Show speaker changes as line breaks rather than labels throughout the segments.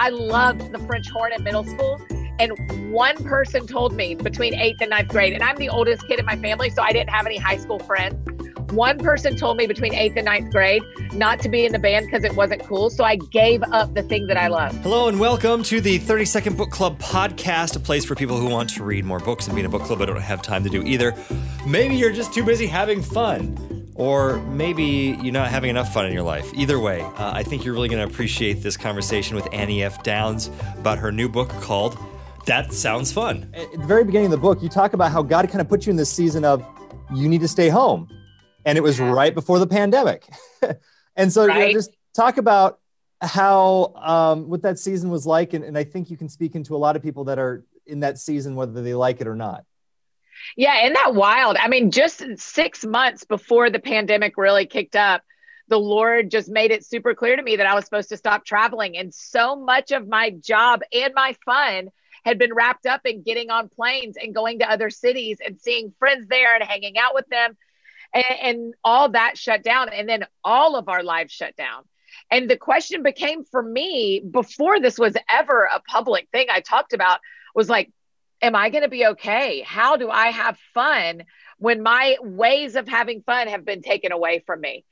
I loved the French horn in middle school. And one person told me between eighth and ninth grade, and I'm the oldest kid in my family, so I didn't have any high school friends. One person told me between eighth and ninth grade not to be in the band because it wasn't cool. So I gave up the thing that I love.
Hello and welcome to the 30 Second Book Club podcast, a place for people who want to read more books and be in a book club but don't have time to do either. Maybe you're just too busy having fun. Or maybe you're not having enough fun in your life. Either way, uh, I think you're really going to appreciate this conversation with Annie F. Downs about her new book called That Sounds Fun.
At the very beginning of the book, you talk about how God kind of put you in this season of you need to stay home and it was right before the pandemic. and so right. you know, just talk about how um, what that season was like, and, and I think you can speak into a lot of people that are in that season, whether they like it or not.
Yeah, isn't that wild? I mean, just six months before the pandemic really kicked up, the Lord just made it super clear to me that I was supposed to stop traveling. And so much of my job and my fun had been wrapped up in getting on planes and going to other cities and seeing friends there and hanging out with them and, and all that shut down and then all of our lives shut down and the question became for me before this was ever a public thing i talked about was like am i going to be okay? How do i have fun when my ways of having fun have been taken away from me?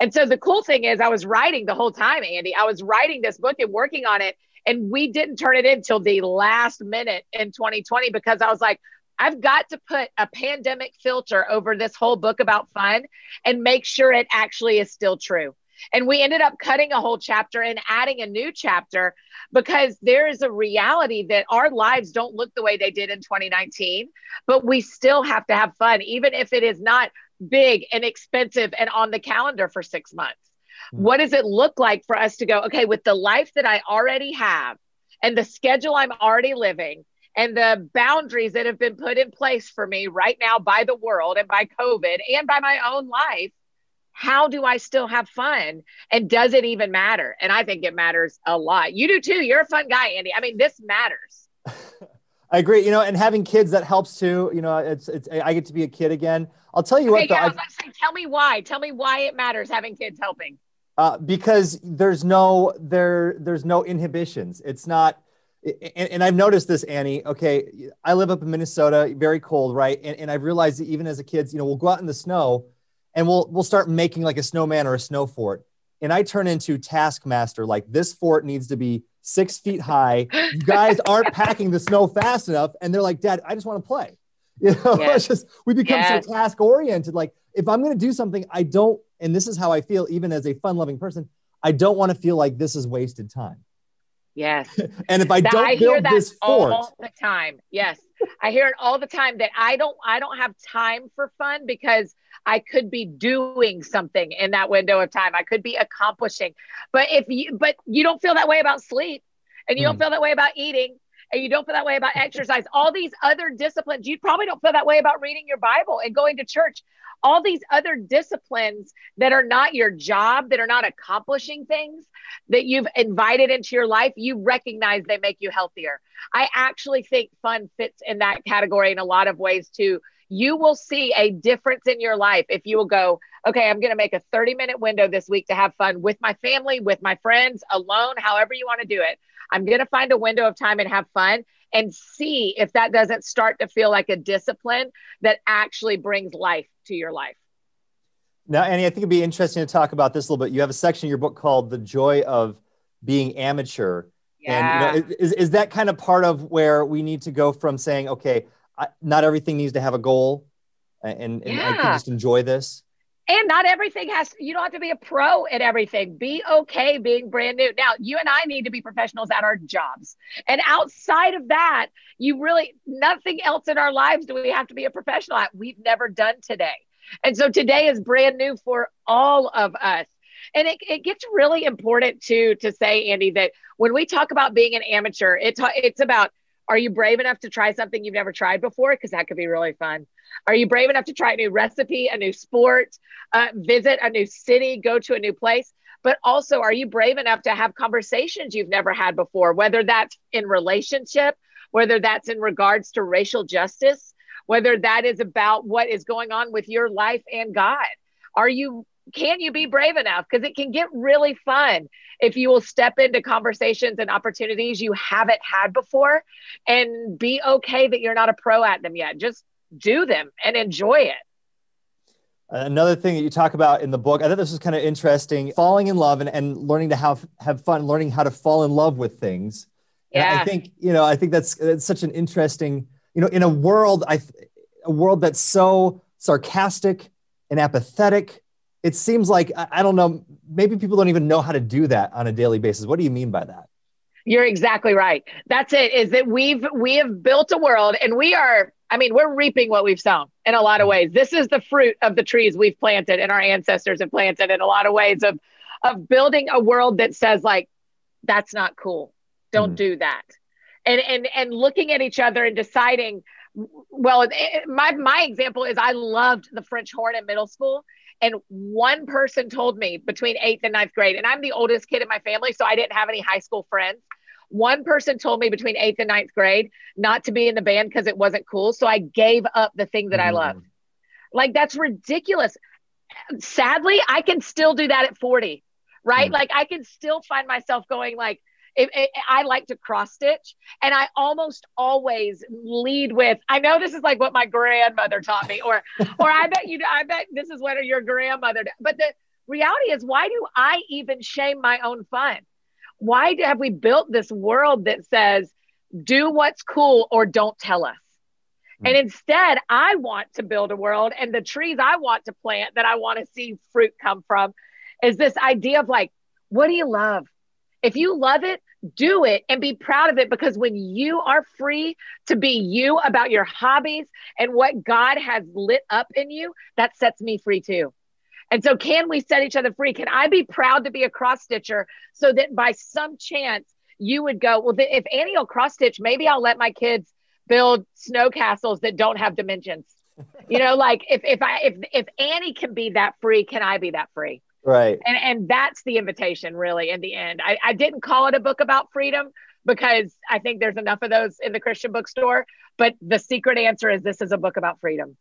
And so the cool thing is i was writing the whole time andy. I was writing this book and working on it and we didn't turn it in till the last minute in 2020 because i was like I've got to put a pandemic filter over this whole book about fun and make sure it actually is still true. And we ended up cutting a whole chapter and adding a new chapter because there is a reality that our lives don't look the way they did in 2019, but we still have to have fun, even if it is not big and expensive and on the calendar for six months. Mm-hmm. What does it look like for us to go, okay, with the life that I already have and the schedule I'm already living? and the boundaries that have been put in place for me right now by the world and by COVID and by my own life, how do I still have fun? And does it even matter? And I think it matters a lot. You do too. You're a fun guy, Andy. I mean, this matters.
I agree. You know, and having kids that helps too. You know, it's it's I get to be a kid again. I'll tell you okay, what.
Though, yeah, say, tell me why. Tell me why it matters having kids helping.
Uh, because there's no there there's no inhibitions. It's not and, and, I've noticed this, Annie. Okay, I live up in Minnesota, very cold, right? And, and I've realized that even as a kid, you know, we'll go out in the snow, and we'll we'll start making like a snowman or a snow fort, and I turn into taskmaster. Like this fort needs to be six feet high. You guys aren't packing the snow fast enough, and they're like, Dad, I just want to play. You know, yes. it's just we become yes. so task oriented. Like if I'm going to do something, I don't, and this is how I feel, even as a fun loving person, I don't want to feel like this is wasted time.
Yes.
and if I that, don't I build this fort
all the time. Yes. I hear it all the time that I don't I don't have time for fun because I could be doing something in that window of time. I could be accomplishing. But if you but you don't feel that way about sleep and you mm. don't feel that way about eating and you don't feel that way about exercise, all these other disciplines, you probably don't feel that way about reading your Bible and going to church. All these other disciplines that are not your job, that are not accomplishing things that you've invited into your life, you recognize they make you healthier. I actually think fun fits in that category in a lot of ways too. You will see a difference in your life if you will go, okay, I'm going to make a 30 minute window this week to have fun with my family, with my friends, alone, however you want to do it. I'm going to find a window of time and have fun and see if that doesn't start to feel like a discipline that actually brings life to your life.
Now, Annie, I think it'd be interesting to talk about this a little bit. You have a section in your book called The Joy of Being Amateur.
Yeah.
And you know, is, is that kind of part of where we need to go from saying, okay, I, not everything needs to have a goal and, and yeah. I can just enjoy this?
And not everything has, you don't have to be a pro at everything. Be okay being brand new. Now, you and I need to be professionals at our jobs. And outside of that, you really, nothing else in our lives do we have to be a professional at. We've never done today. And so today is brand new for all of us. And it, it gets really important too to say, Andy, that when we talk about being an amateur, it's, it's about are you brave enough to try something you've never tried before? Because that could be really fun. Are you brave enough to try a new recipe, a new sport, uh, visit a new city, go to a new place? But also, are you brave enough to have conversations you've never had before, whether that's in relationship, whether that's in regards to racial justice, whether that is about what is going on with your life and God? Are you can you be brave enough? Because it can get really fun if you will step into conversations and opportunities you haven't had before and be okay that you're not a pro at them yet. Just do them and enjoy it.
Another thing that you talk about in the book, I thought this was kind of interesting falling in love and, and learning to have, have fun, learning how to fall in love with things. Yeah. I think, you know, I think that's, that's such an interesting, you know, in a world, I, a world that's so sarcastic and apathetic it seems like I don't know, maybe people don't even know how to do that on a daily basis. What do you mean by that?
You're exactly right. That's it. Is that we've we have built a world and we are I mean, we're reaping what we've sown in a lot of ways. This is the fruit of the trees we've planted and our ancestors have planted in a lot of ways of of building a world that says like that's not cool. Don't mm. do that. And and and looking at each other and deciding well, it, my my example is I loved the French horn in middle school and one person told me between eighth and ninth grade, and I'm the oldest kid in my family, so I didn't have any high school friends. One person told me between eighth and ninth grade not to be in the band because it wasn't cool. So I gave up the thing that mm. I loved. Like, that's ridiculous. Sadly, I can still do that at 40, right? Mm. Like, I can still find myself going, like, it, it, I like to cross stitch, and I almost always lead with. I know this is like what my grandmother taught me, or or I bet you. I bet this is what your grandmother. Did. But the reality is, why do I even shame my own fun? Why do, have we built this world that says do what's cool or don't tell us? Hmm. And instead, I want to build a world, and the trees I want to plant that I want to see fruit come from is this idea of like, what do you love? If you love it, do it and be proud of it because when you are free to be you about your hobbies and what God has lit up in you, that sets me free too. And so, can we set each other free? Can I be proud to be a cross stitcher so that by some chance you would go, well, if Annie will cross stitch, maybe I'll let my kids build snow castles that don't have dimensions. you know, like if if I if if Annie can be that free, can I be that free?
Right.
And and that's the invitation really in the end. I, I didn't call it a book about freedom because I think there's enough of those in the Christian bookstore. But the secret answer is this is a book about freedom.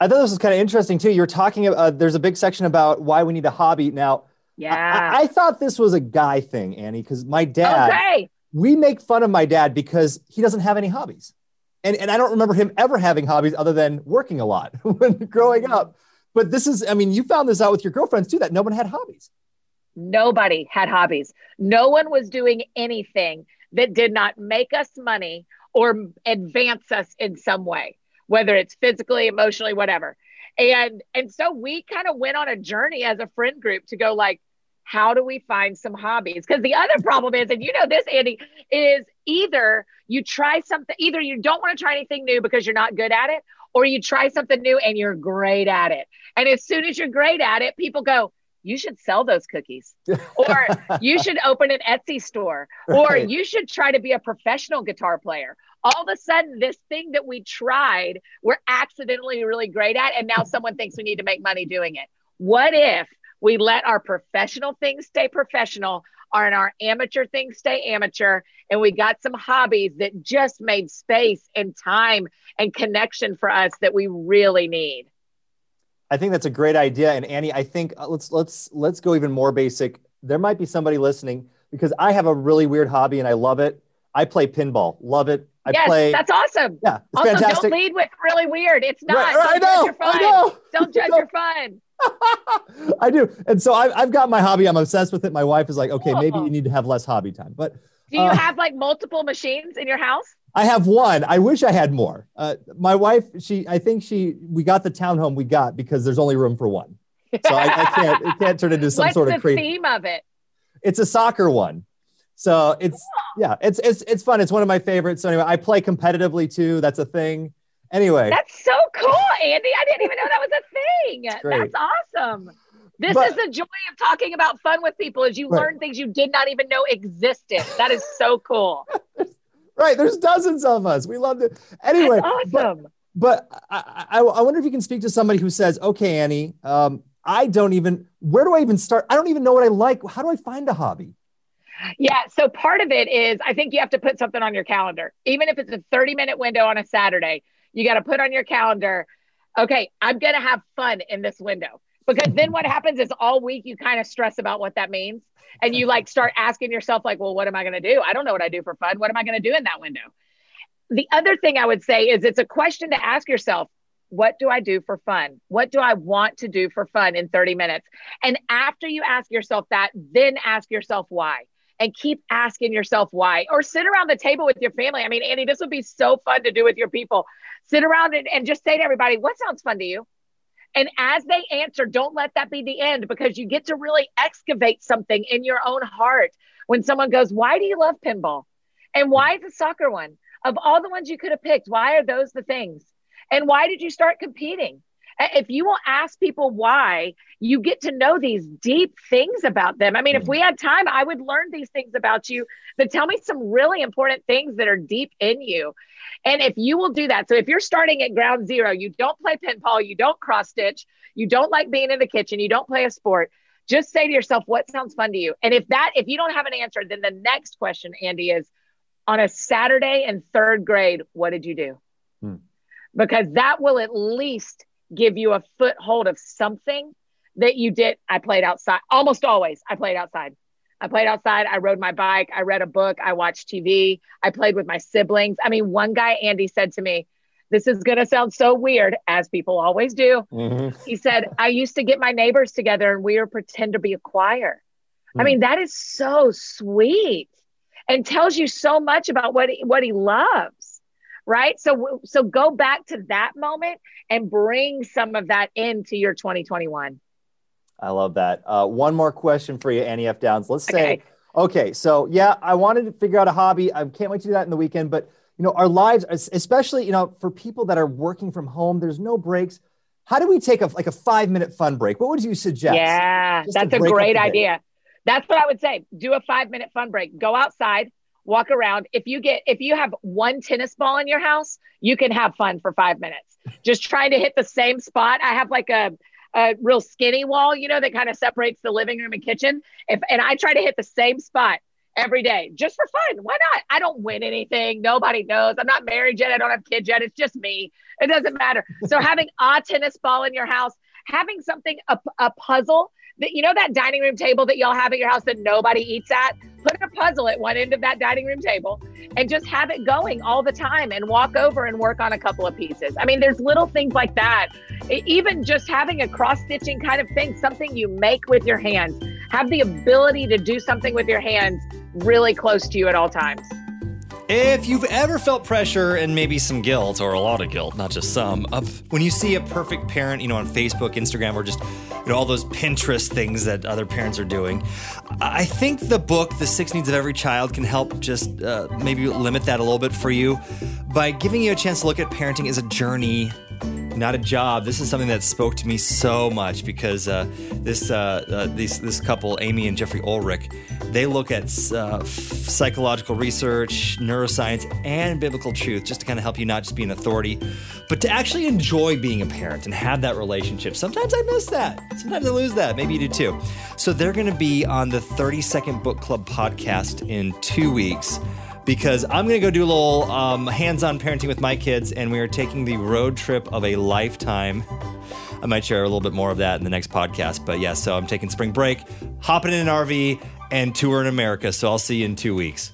I thought this was kind of interesting too. You're talking about uh, there's a big section about why we need a hobby. Now,
yeah,
I, I thought this was a guy thing, Annie, because my dad. Okay. We make fun of my dad because he doesn't have any hobbies. And, and I don't remember him ever having hobbies other than working a lot when growing up. But this is, I mean, you found this out with your girlfriends too, that no one had hobbies.
Nobody had hobbies. No one was doing anything that did not make us money or advance us in some way, whether it's physically, emotionally, whatever. And and so we kind of went on a journey as a friend group to go like, how do we find some hobbies? Because the other problem is, and you know this, Andy, is either you try something, either you don't want to try anything new because you're not good at it, or you try something new and you're great at it. And as soon as you're great at it, people go, you should sell those cookies or you should open an Etsy store or right. you should try to be a professional guitar player. All of a sudden, this thing that we tried, we're accidentally really great at. And now someone thinks we need to make money doing it. What if we let our professional things stay professional and our amateur things stay amateur. And we got some hobbies that just made space and time and connection for us that we really need.
I think that's a great idea. And Annie, I think uh, let's let's let's go even more basic. There might be somebody listening because I have a really weird hobby and I love it. I play pinball, love it. I
yes,
play.
That's awesome.
Yeah,
also,
fantastic.
don't lead with really weird. It's not. Right,
right,
don't
I know.
Judge your fun.
I know.
Don't judge your fun.
I do. And so I, have got my hobby. I'm obsessed with it. My wife is like, okay, maybe you need to have less hobby time. But
do you uh, have like multiple machines in your house?
I have one. I wish I had more. Uh, my wife, she, I think she, we got the townhome we got because there's only room for one. So I, I can't, it can't turn into some
What's
sort of
the crazy. theme of it?
It's a soccer one. So it's, cool. yeah, it's, it's, it's fun. It's one of my favorites. So anyway, I play competitively too. That's a thing. Anyway,
that's so cool, Andy. I didn't even know that was a thing. That's awesome. This but, is the joy of talking about fun with people is you right. learn things you did not even know existed. That is so cool.
right. There's dozens of us. We love it. Anyway,
That's awesome.
But, but I, I, I, wonder if you can speak to somebody who says, okay, Annie, um, I don't even, where do I even start? I don't even know what I like. How do I find a hobby?
Yeah. So part of it is I think you have to put something on your calendar, even if it's a 30 minute window on a Saturday. You got to put on your calendar, okay, I'm going to have fun in this window. Because then what happens is all week you kind of stress about what that means. And you like start asking yourself, like, well, what am I going to do? I don't know what I do for fun. What am I going to do in that window? The other thing I would say is it's a question to ask yourself what do I do for fun? What do I want to do for fun in 30 minutes? And after you ask yourself that, then ask yourself why and keep asking yourself why or sit around the table with your family. I mean, Andy, this would be so fun to do with your people. Sit around and, and just say to everybody, what sounds fun to you? And as they answer, don't let that be the end because you get to really excavate something in your own heart when someone goes, Why do you love pinball? And why the soccer one? Of all the ones you could have picked, why are those the things? And why did you start competing? If you will ask people why, you get to know these deep things about them. I mean, if we had time, I would learn these things about you that tell me some really important things that are deep in you. And if you will do that, so if you're starting at ground zero, you don't play pinball, you don't cross stitch, you don't like being in the kitchen, you don't play a sport, just say to yourself, what sounds fun to you? And if that, if you don't have an answer, then the next question, Andy, is on a Saturday in third grade, what did you do? Hmm because that will at least give you a foothold of something that you did. I played outside almost always. I played outside. I played outside. I rode my bike. I read a book. I watched TV. I played with my siblings. I mean, one guy, Andy, said to me, This is going to sound so weird, as people always do. Mm-hmm. He said, I used to get my neighbors together and we would pretend to be a choir. Mm-hmm. I mean, that is so sweet and tells you so much about what he, what he loves right? So so go back to that moment and bring some of that into your 2021
i love that. Uh, one more question for you annie f. Downs. Let's say okay. okay so yeah i wanted to figure out a hobby. I can't wait to do that in the weekend but you know our lives especially you know for people that are working from home there's no breaks. How do we take a like a five minute fun break? What would you suggest?
Yeah that's a great idea. That's what i would say. Do a five minute fun break. Go outside walk around. If you get if you have one tennis ball in your house, you can have fun for 5 minutes. Just trying to hit the same spot. I have like a a real skinny wall, you know, that kind of separates the living room and kitchen. If and I try to hit the same spot every day just for fun. Why not? I don't win anything. Nobody knows. I'm not married yet. I don't have kids yet. It's just me. It doesn't matter. So having a tennis ball in your house, having something a, a puzzle that you know that dining room table that y'all have at your house that nobody eats at? Put a puzzle at one end of that dining room table and just have it going all the time and walk over and work on a couple of pieces. I mean there's little things like that. Even just having a cross stitching kind of thing something you make with your hands. Have the ability to do something with your hands really close to you at all times
if you've ever felt pressure and maybe some guilt, or a lot of guilt, not just some, of when you see a perfect parent, you know, on Facebook, Instagram, or just you know all those Pinterest things that other parents are doing, I think the book, The Six Needs of Every Child, can help just uh, maybe limit that a little bit for you. By giving you a chance to look at parenting as a journey not a job. This is something that spoke to me so much because uh, this uh, uh, these, this couple, Amy and Jeffrey Olrick, they look at uh, psychological research, neuroscience, and biblical truth just to kind of help you not just be an authority, but to actually enjoy being a parent and have that relationship. Sometimes I miss that. Sometimes I lose that. Maybe you do too. So they're going to be on the 30 Second Book Club podcast in two weeks because I'm going to go do a little um, hands on parenting with my kids, and we are taking the road trip of a lifetime. I might share a little bit more of that in the next podcast. But yeah, so I'm taking spring break, hopping in an RV, and touring America. So I'll see you in two weeks.